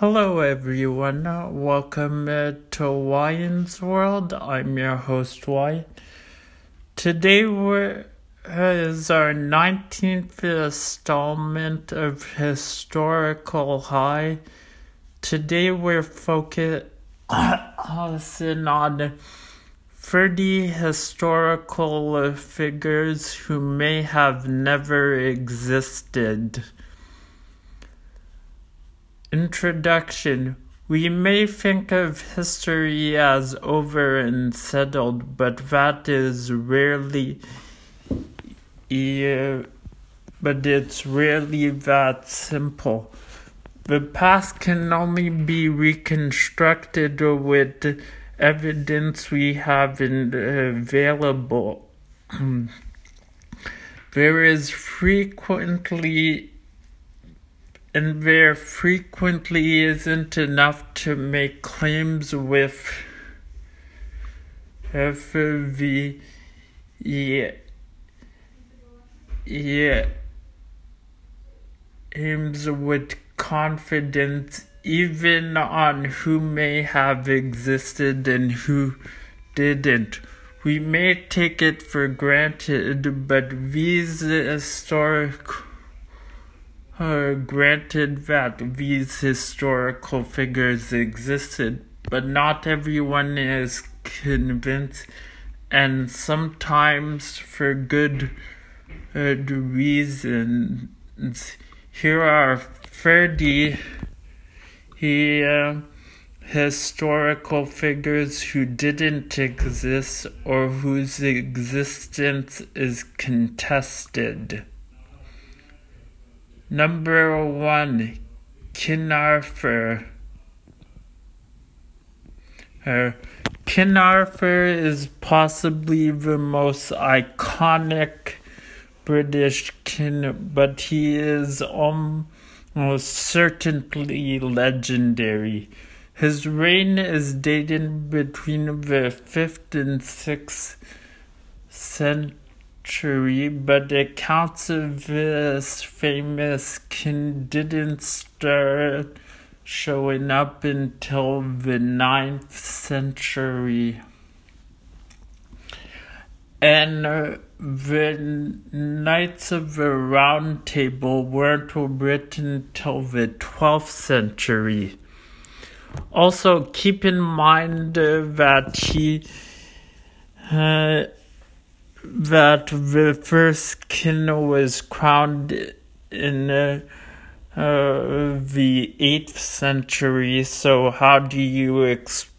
Hello, everyone. Welcome uh, to Wyan's World. I'm your host, Wyan. Today we're, is our 19th installment of Historical High. Today we're focusing on 30 historical figures who may have never existed. Introduction We may think of history as over and settled, but that is rarely. Yeah, but it's rarely that simple. The past can only be reconstructed with evidence we have in, uh, available. there is frequently and there frequently isn't enough to make claims with FV. Yeah, yeah, aims with confidence even on who may have existed and who didn't. We may take it for granted, but these historic uh, granted that these historical figures existed, but not everyone is convinced, and sometimes for good uh, reasons. Here are 30 he uh, historical figures who didn't exist or whose existence is contested. Number one, Arthur. Uh, King is possibly the most iconic British king, but he is um most certainly legendary. His reign is dated between the 5th and 6th century, but accounts of this famous king didn't start showing up until the 9th century. And uh, the Knights of the Round Table weren't written till the 12th century. Also, keep in mind uh, that he uh, that the first king was crowned in uh, uh, the 8th century. So, how do you exp-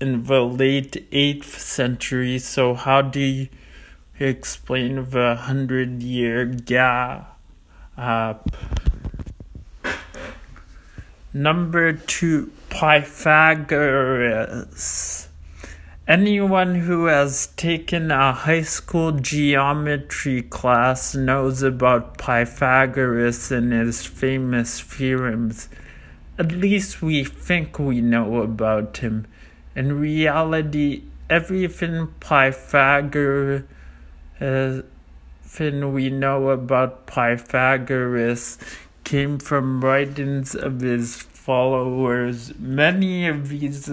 in the late 8th century? So, how do you explain the hundred year gap. Number two, Pythagoras. Anyone who has taken a high school geometry class knows about Pythagoras and his famous theorems. At least we think we know about him. In reality, everything Pythagoras everything we know about Pythagoras came from writings of his followers. Many of these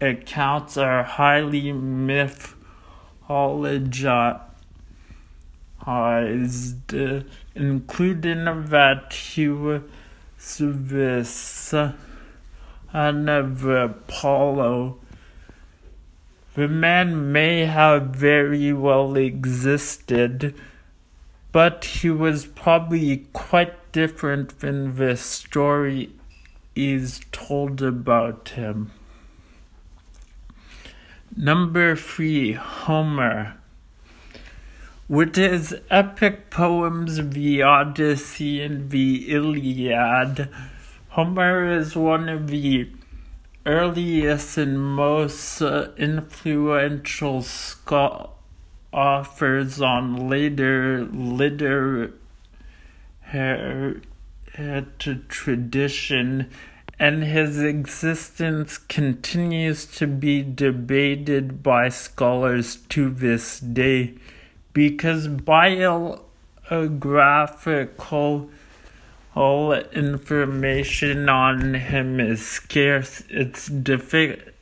accounts are highly mythologized, including that he was the son of Apollo the man may have very well existed, but he was probably quite different than the story is told about him. Number three, Homer. With his epic poems, the Odyssey and the Iliad, Homer is one of the earliest and most uh, influential authors on later literary tradition, and his existence continues to be debated by scholars to this day because biographical all information on him is scarce. It's difficult.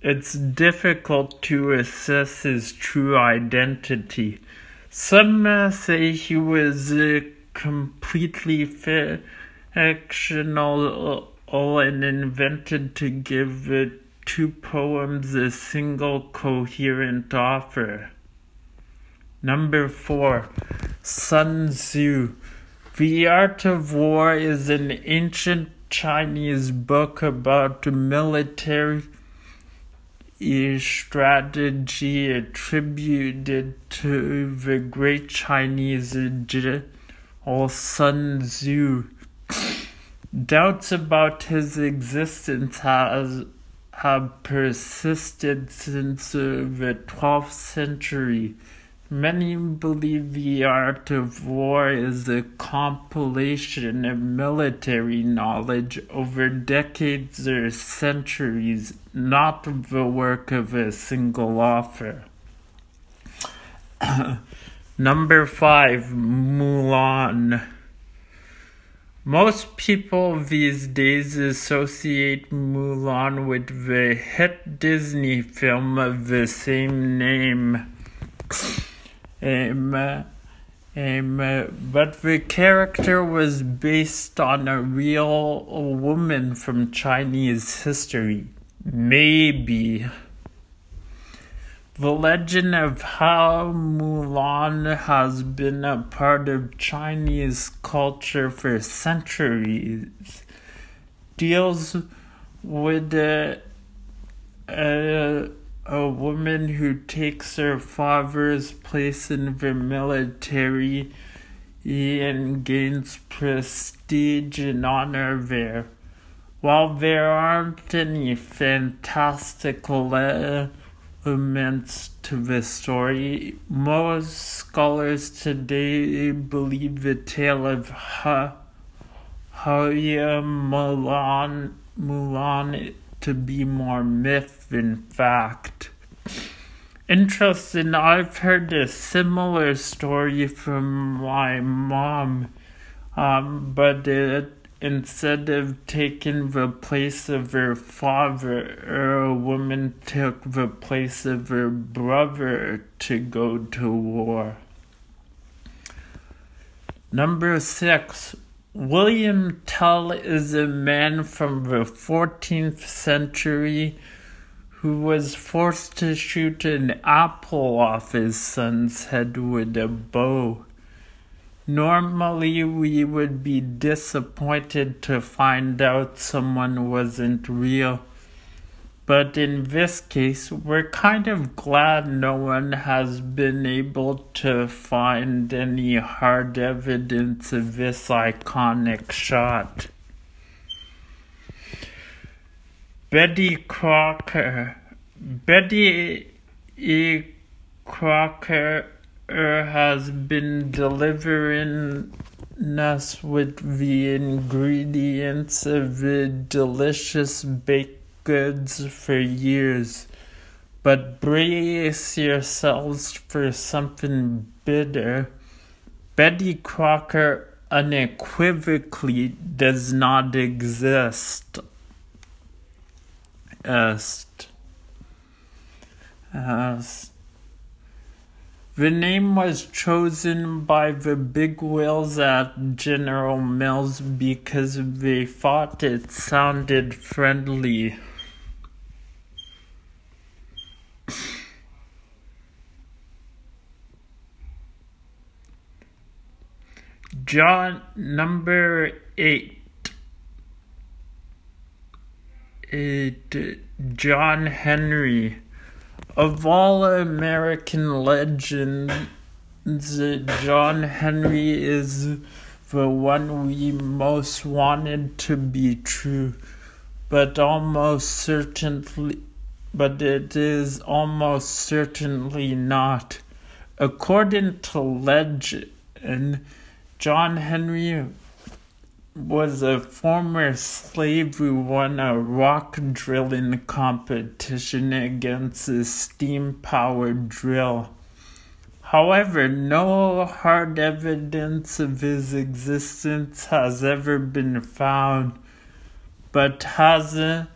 It's difficult to assess his true identity. Some say he was uh, completely fictional and invented to give uh, two poems a single coherent offer. Number four, Sun Tzu. The Art of War is an ancient Chinese book about military strategy attributed to the great Chinese general Sun Tzu. Doubts about his existence has have persisted since the 12th century. Many believe the art of war is a compilation of military knowledge over decades or centuries, not the work of a single author. Number five, Mulan. Most people these days associate Mulan with the hit Disney film of the same name. Um, um, but the character was based on a real woman from Chinese history. Maybe. The legend of how Mulan has been a part of Chinese culture for centuries deals with a, a, a woman who takes her father's place in the military and gains prestige and honor there. While there aren't any fantastical uh, elements to the story, most scholars today believe the tale of ha- Mulan, Mulan to be more myth than fact. Interesting, I've heard a similar story from my mom, um, but it instead of taking the place of her father, a woman took the place of her brother to go to war. Number six, William Tell is a man from the 14th century who was forced to shoot an apple off his son's head with a bow. Normally, we would be disappointed to find out someone wasn't real. But in this case, we're kind of glad no one has been able to find any hard evidence of this iconic shot. Betty Crocker. Betty E. Crocker has been delivering us with the ingredients of the delicious baked goods for years. But brace yourselves for something bitter. Betty Crocker unequivocally does not exist. Est. Est. The name was chosen by the big whales at General Mills because they thought it sounded friendly. John number eight. It, John Henry. Of all American legends, John Henry is the one we most wanted to be true, but almost certainly, but it is almost certainly not. According to legend, John Henry was a former slave who won a rock drilling competition against a steam powered drill. However, no hard evidence of his existence has ever been found, but hasn't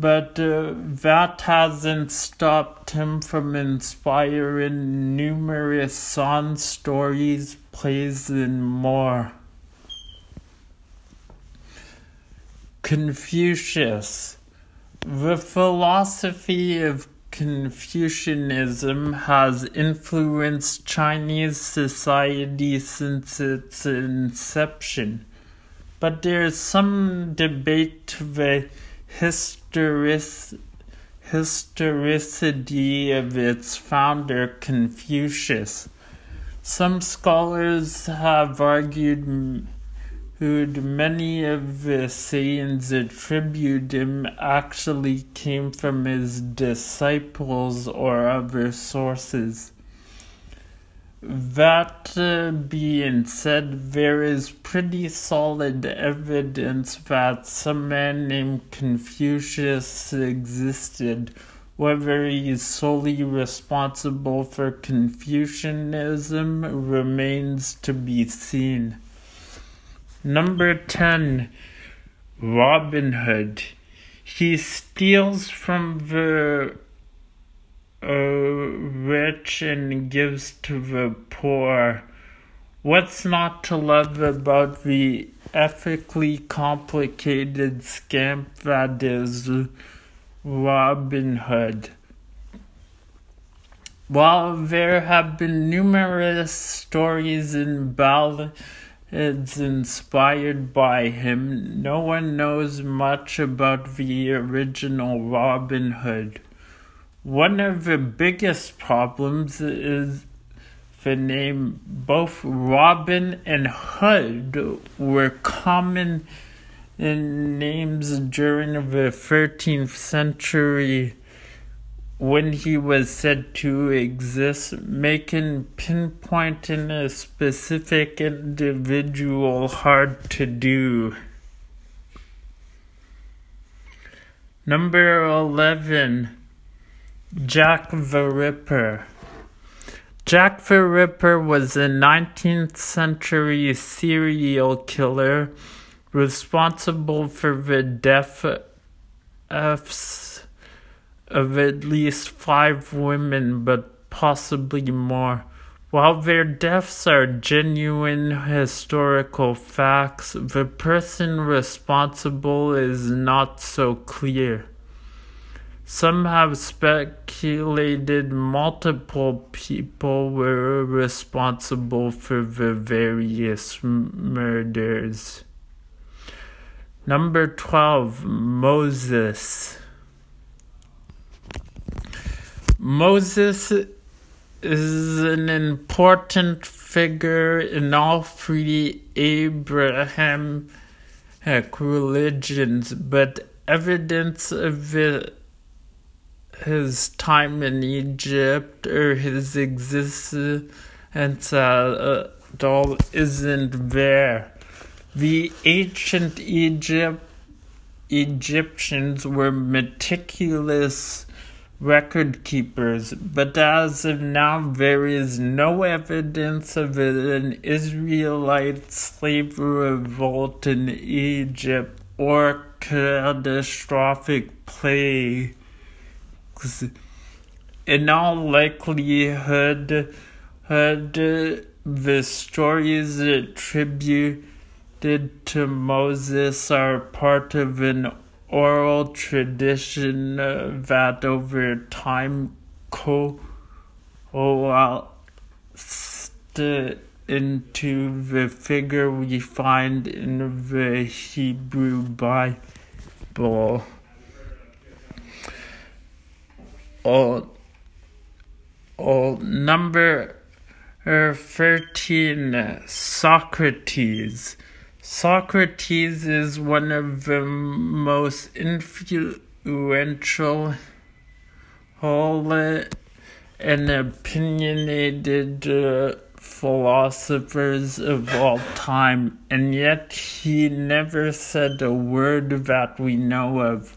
but uh, that hasn't stopped him from inspiring numerous song stories, plays, and more. Confucius. The philosophy of Confucianism has influenced Chinese society since its inception, but there is some debate the historic- historicity of its founder, Confucius. Some scholars have argued many of the sayings attributed him actually came from his disciples or other sources. That uh, being said, there is pretty solid evidence that some man named Confucius existed. Whether he is solely responsible for Confucianism remains to be seen. Number 10 Robin Hood. He steals from the rich and gives to the poor. What's not to love about the ethically complicated scamp that is Robin Hood? While there have been numerous stories and ballads inspired by him. No one knows much about the original Robin Hood. One of the biggest problems is the name both Robin and Hood were common names during the 13th century when he was said to exist, making pinpointing a specific individual hard to do. Number 11 Jack the Ripper. Jack the Ripper was a 19th century serial killer responsible for the death of of at least five women, but possibly more. While their deaths are genuine historical facts, the person responsible is not so clear. Some have speculated multiple people were responsible for the various murders. Number 12 Moses. Moses is an important figure in all three Abrahamic religions, but evidence of his time in Egypt or his existence at uh, all isn't there. The ancient Egypt Egyptians were meticulous record keepers, but as of now, there is no evidence of an Israelite slave revolt in Egypt or catastrophic In all likelihood, the stories attributed to Moses are part of an oral tradition that over time coalesced into the figure we find in the Hebrew Bible. Oh, oh, number 13, Socrates. Socrates is one of the most influential and opinionated uh, philosophers of all time, and yet he never said a word that we know of.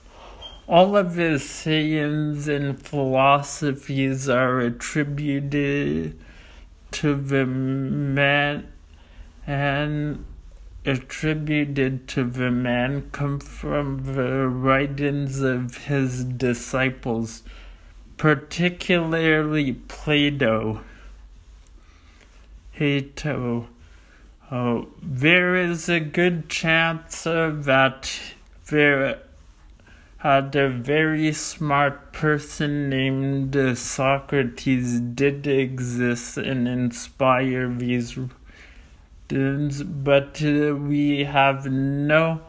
All of his sayings and philosophies are attributed to the man and attributed to the man come from the writings of his disciples, particularly Plato. Plato. Oh, there is a good chance that there had a very smart person named Socrates did exist and inspire these students, but uh, we have no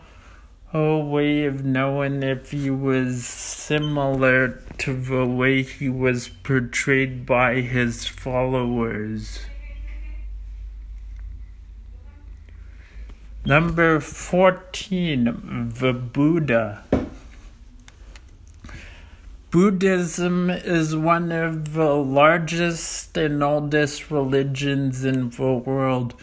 way of knowing if he was similar to the way he was portrayed by his followers. Number 14, the Buddha. Buddhism is one of the largest and oldest religions in the world,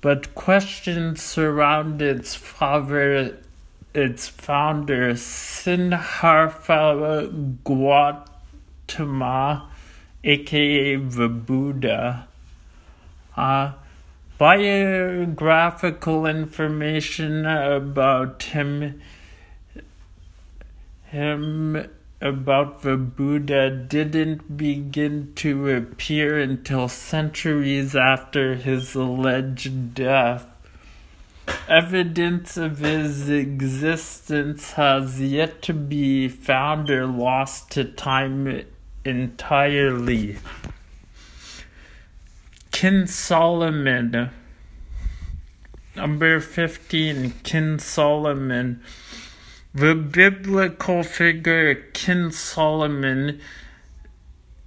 but questions surround its father, its founder, Siddhartha Gautama, aka the Buddha. Uh, biographical information about him him about the Buddha didn't begin to appear until centuries after his alleged death. Evidence of his existence has yet to be found or lost to time entirely. King Solomon, number 15, King Solomon the biblical figure King Solomon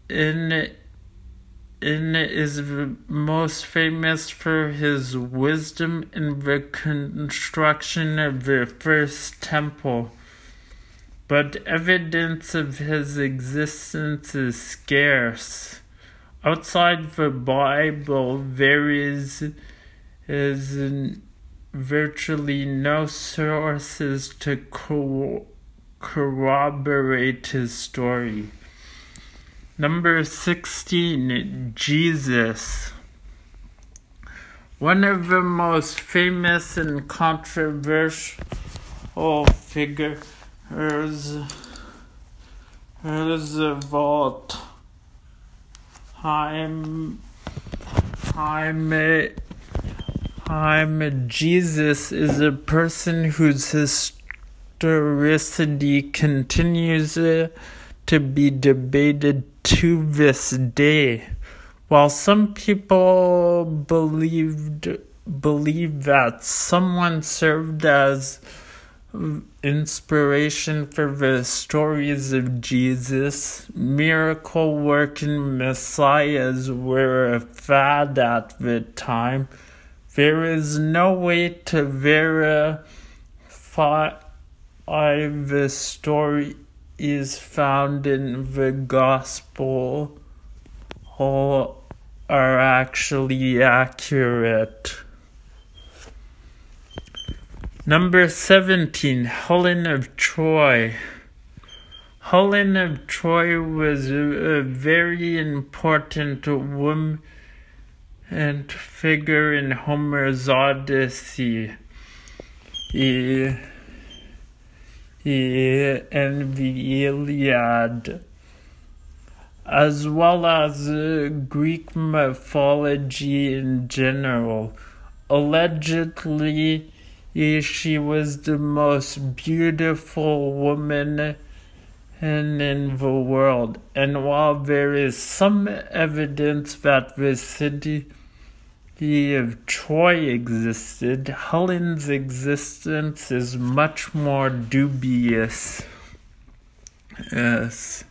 in in is most famous for his wisdom in the construction of the first temple. But evidence of his existence is scarce. Outside the Bible, there is, is virtually no sources to co- corroborate his story. Number 16, Jesus. One of the most famous and controversial figures of all time. I'm time, Jesus is a person whose historicity continues uh, to be debated to this day. While some people believed believe that someone served as inspiration for the stories of Jesus, miracle working messiahs were a fad at the time. There is no way to verify the story is found in the gospel or are actually accurate. Number 17, Helen of Troy. Helen of Troy was a, very important woman and figure in Homer's Odyssey. He, he, and the Iliad, as well as uh, Greek mythology in general. Allegedly, she was the most beautiful woman in, in the world. And while there is some evidence that the city of Troy existed, Helen's existence is much more dubious. Yes.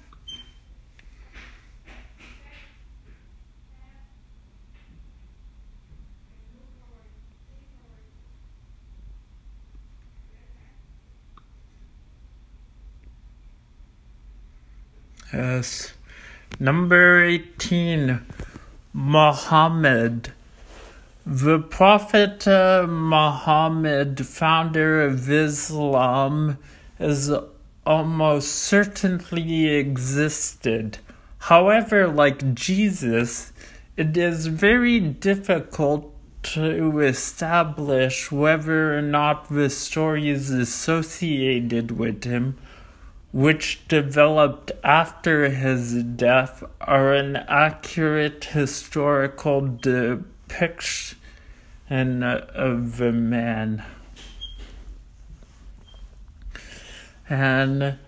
Yes. Number 18, Muhammad. The Prophet uh, Muhammad, founder of Islam, is almost certainly existed. However, like Jesus, it is very difficult to establish whether or not the stories associated with him, which developed after his death, are an accurate historical depiction Uh, of the man. And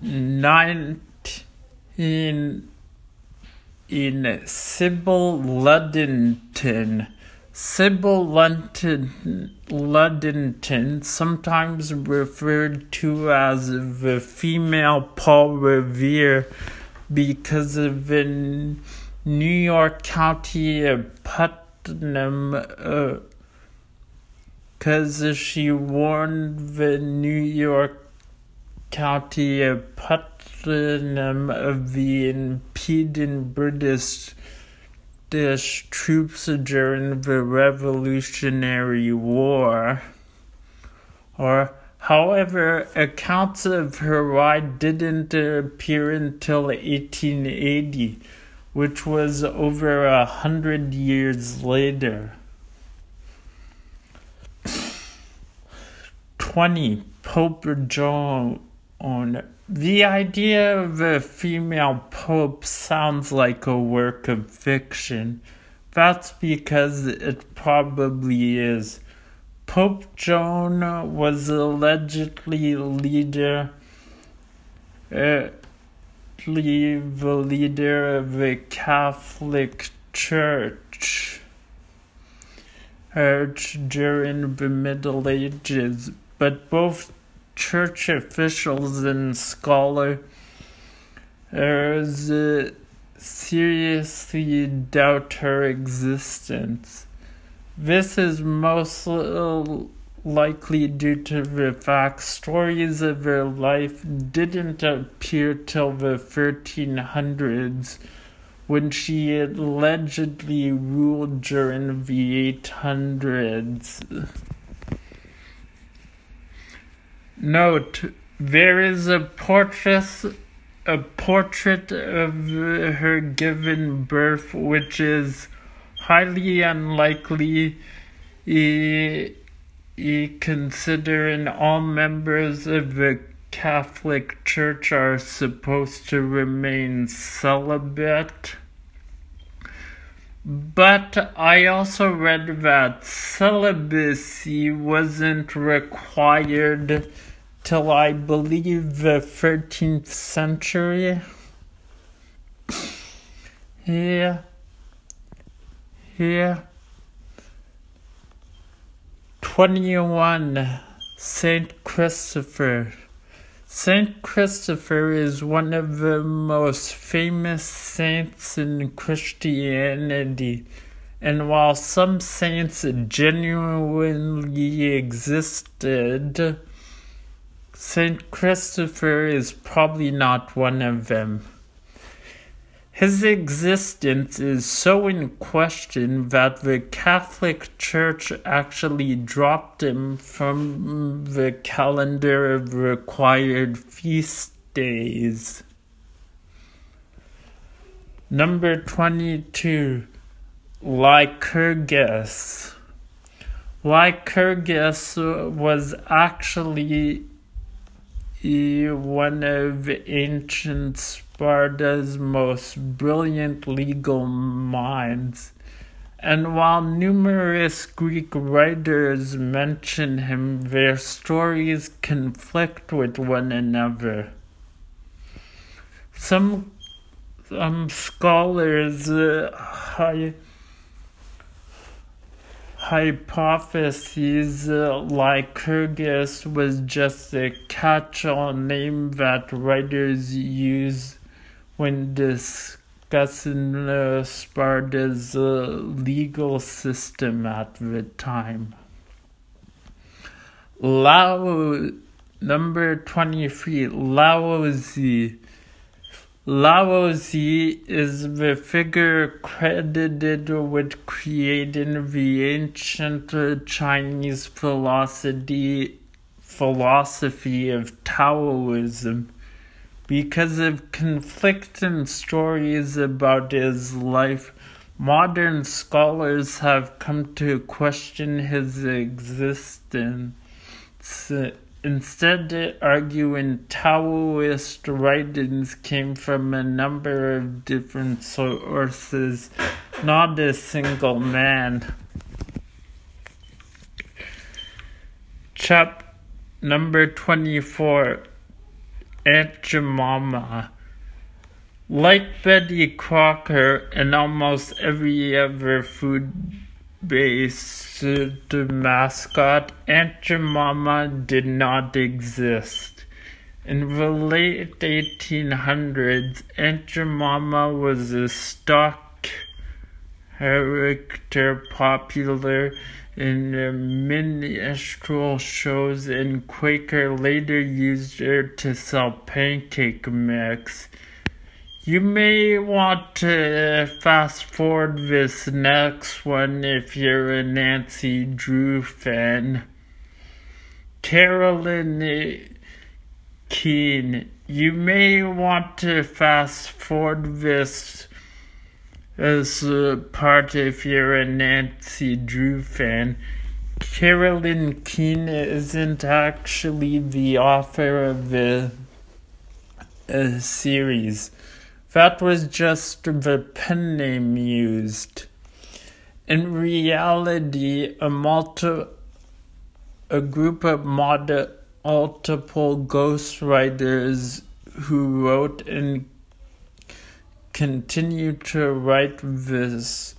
nineteen in Sybil Ludington. Sybil Ludington, sometimes referred to as the female Paul Revere because of the New York County Putnam, because uh, she warned the New York County Putnam of the impeding British troops during the Revolutionary War. Or, however, accounts of her ride didn't appear until 1880, which was over a hundred years later. 20. Pope Joan the idea of a female pope sounds like a work of fiction. That's because it probably is. Pope Joan was allegedly leader, uh, the leader of the Catholic Church uh, during the Middle Ages, but both church officials and scholars seriously doubt her existence. This is most likely due to the fact stories of her life didn't appear till the 1300s when she allegedly ruled during the 800s. Note: There is a portrait, a portrait of her given birth, which is highly unlikely, e, e, considering all members of the Catholic Church are supposed to remain celibate. But I also read that celibacy wasn't required till I believe the 13th century. Here, here, 21, Saint Christopher. Saint Christopher is one of the most famous saints in Christianity, and while some saints genuinely existed, Saint Christopher is probably not one of them. His existence is so in question that the Catholic Church actually dropped him from the calendar of required feast days. Number 22 Lycurgus. Lycurgus was actually eh, one of ancient Sparta's most brilliant legal minds. And while numerous Greek writers mention him, their stories conflict with one another. Some, some scholars uh, uh, Lycurgus was just a catch-all name that writers use when discussing uh, Sparta's uh, legal system at the time. Lao number 23 Laozi Laozi is the figure credited with creating the ancient Chinese philosophy philosophy of Taoism. Because of conflicting stories about his life, modern scholars have come to question his existence. Instead, arguing Taoist writings came from a number of different sources, not a single man. Chapter number 24 Aunt Jemima. Like Betty Crocker and almost every other food based mascot, Aunt Jemima did not exist. In the late 1800s, Aunt Jemima was a stock character popular in minstrel shows, and Quaker later used her to sell pancake mix. You may want to fast forward this next one if you're a Nancy Drew fan. Carolyn Keene. You may want to fast forward this as a part if you're a Nancy Drew fan. Carolyn Keene isn't actually the author of the uh, series. That was just the pen name used. In reality, a multi a group of multiple ghostwriters who wrote and continue to write this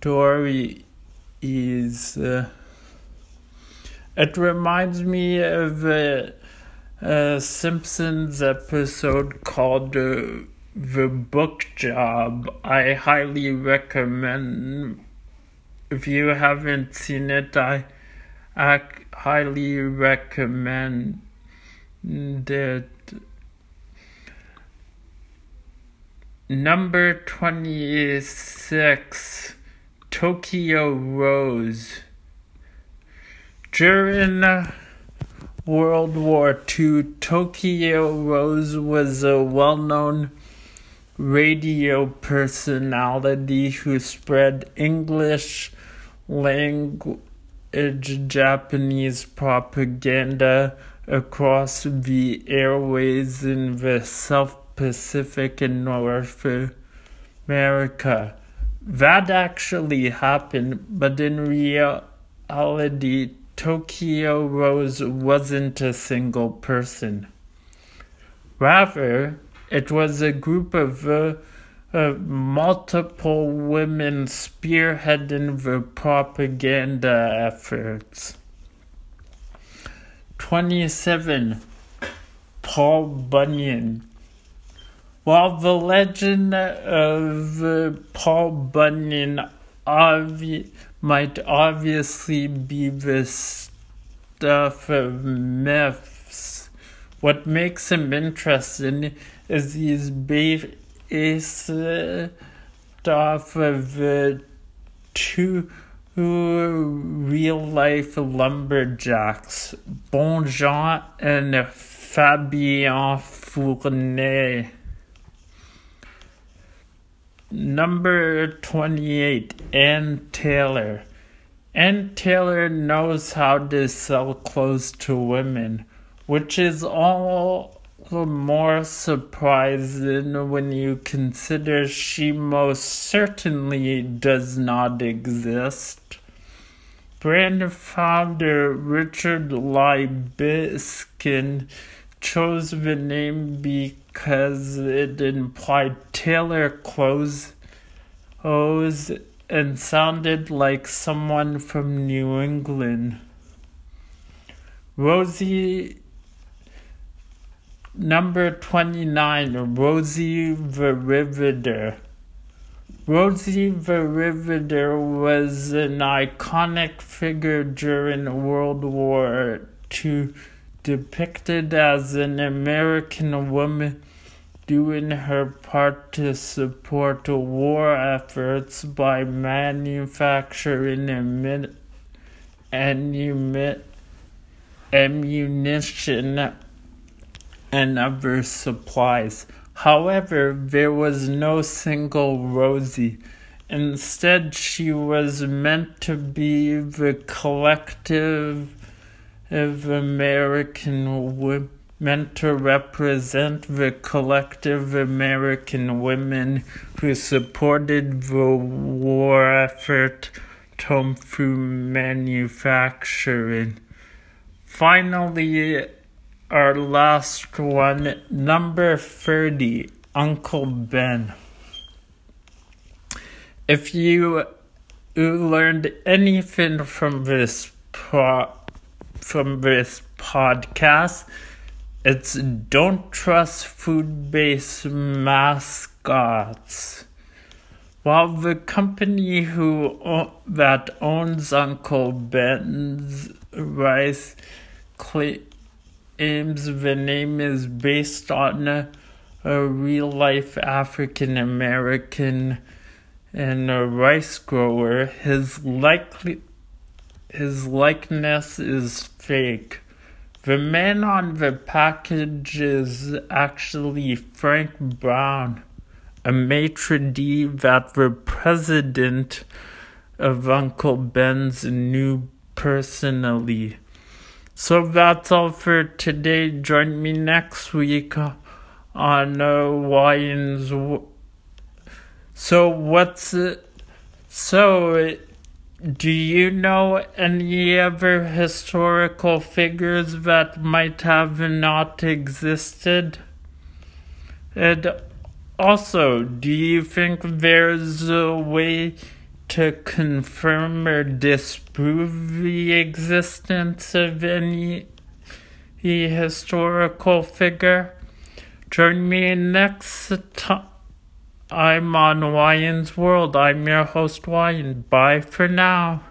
story is uh, it reminds me of a, a Simpsons episode called uh, The Book Job. I highly recommend. If you haven't seen it, I, I highly recommend it. Number 26 Tokyo Rose. During World War II, Tokyo Rose was a well known radio personality who spread English language Japanese propaganda across the airways in the South Pacific and North America. That actually happened, but in reality, Tokyo Rose wasn't a single person. Rather, it was a group of uh, uh, multiple women spearheading the propaganda efforts. 27. Paul Bunyan. While the legend of Paul Bunyan obvi- might obviously be the stuff of myths, what makes him interesting is he's based off of two real life lumberjacks, Bonjean and Fabien Fournier. Number 28, Ann Taylor. Ann Taylor knows how to sell clothes to women, which is all the more surprising when you consider she most certainly does not exist. Brand founder Richard Liebeskind chose the name because it implied tailor clothes and sounded like someone from New England. Rosie number 29 Rosie the Riveter. Rosie the Riveter was an iconic figure during World War II depicted as an American woman doing her part to support war efforts by manufacturing and ammunition, and other supplies. However, there was no single Rosie. Instead, she was meant to be the collective of American women, to represent the collective American women who supported the war effort through manufacturing. Finally, our last one, number 30, Uncle Ben. If you learned anything from this pro- from this podcast, it's don't trust food-based mascots. While the company who that owns Uncle Ben's rice claims the name is based on a, a real life African American and a rice grower, his likely his likeness is fake. The man on the package is actually Frank Brown, a maitre d' that the president of Uncle Ben's knew personally. So that's all for today. Join me next week on uh, Wyans so what's it? So do you know any other historical figures that might have not existed? And also, do you think there's a way to confirm or disprove the existence of any historical figure? Join me next time I'm on Wyans World. I'm your host, Wyan. Bye for now.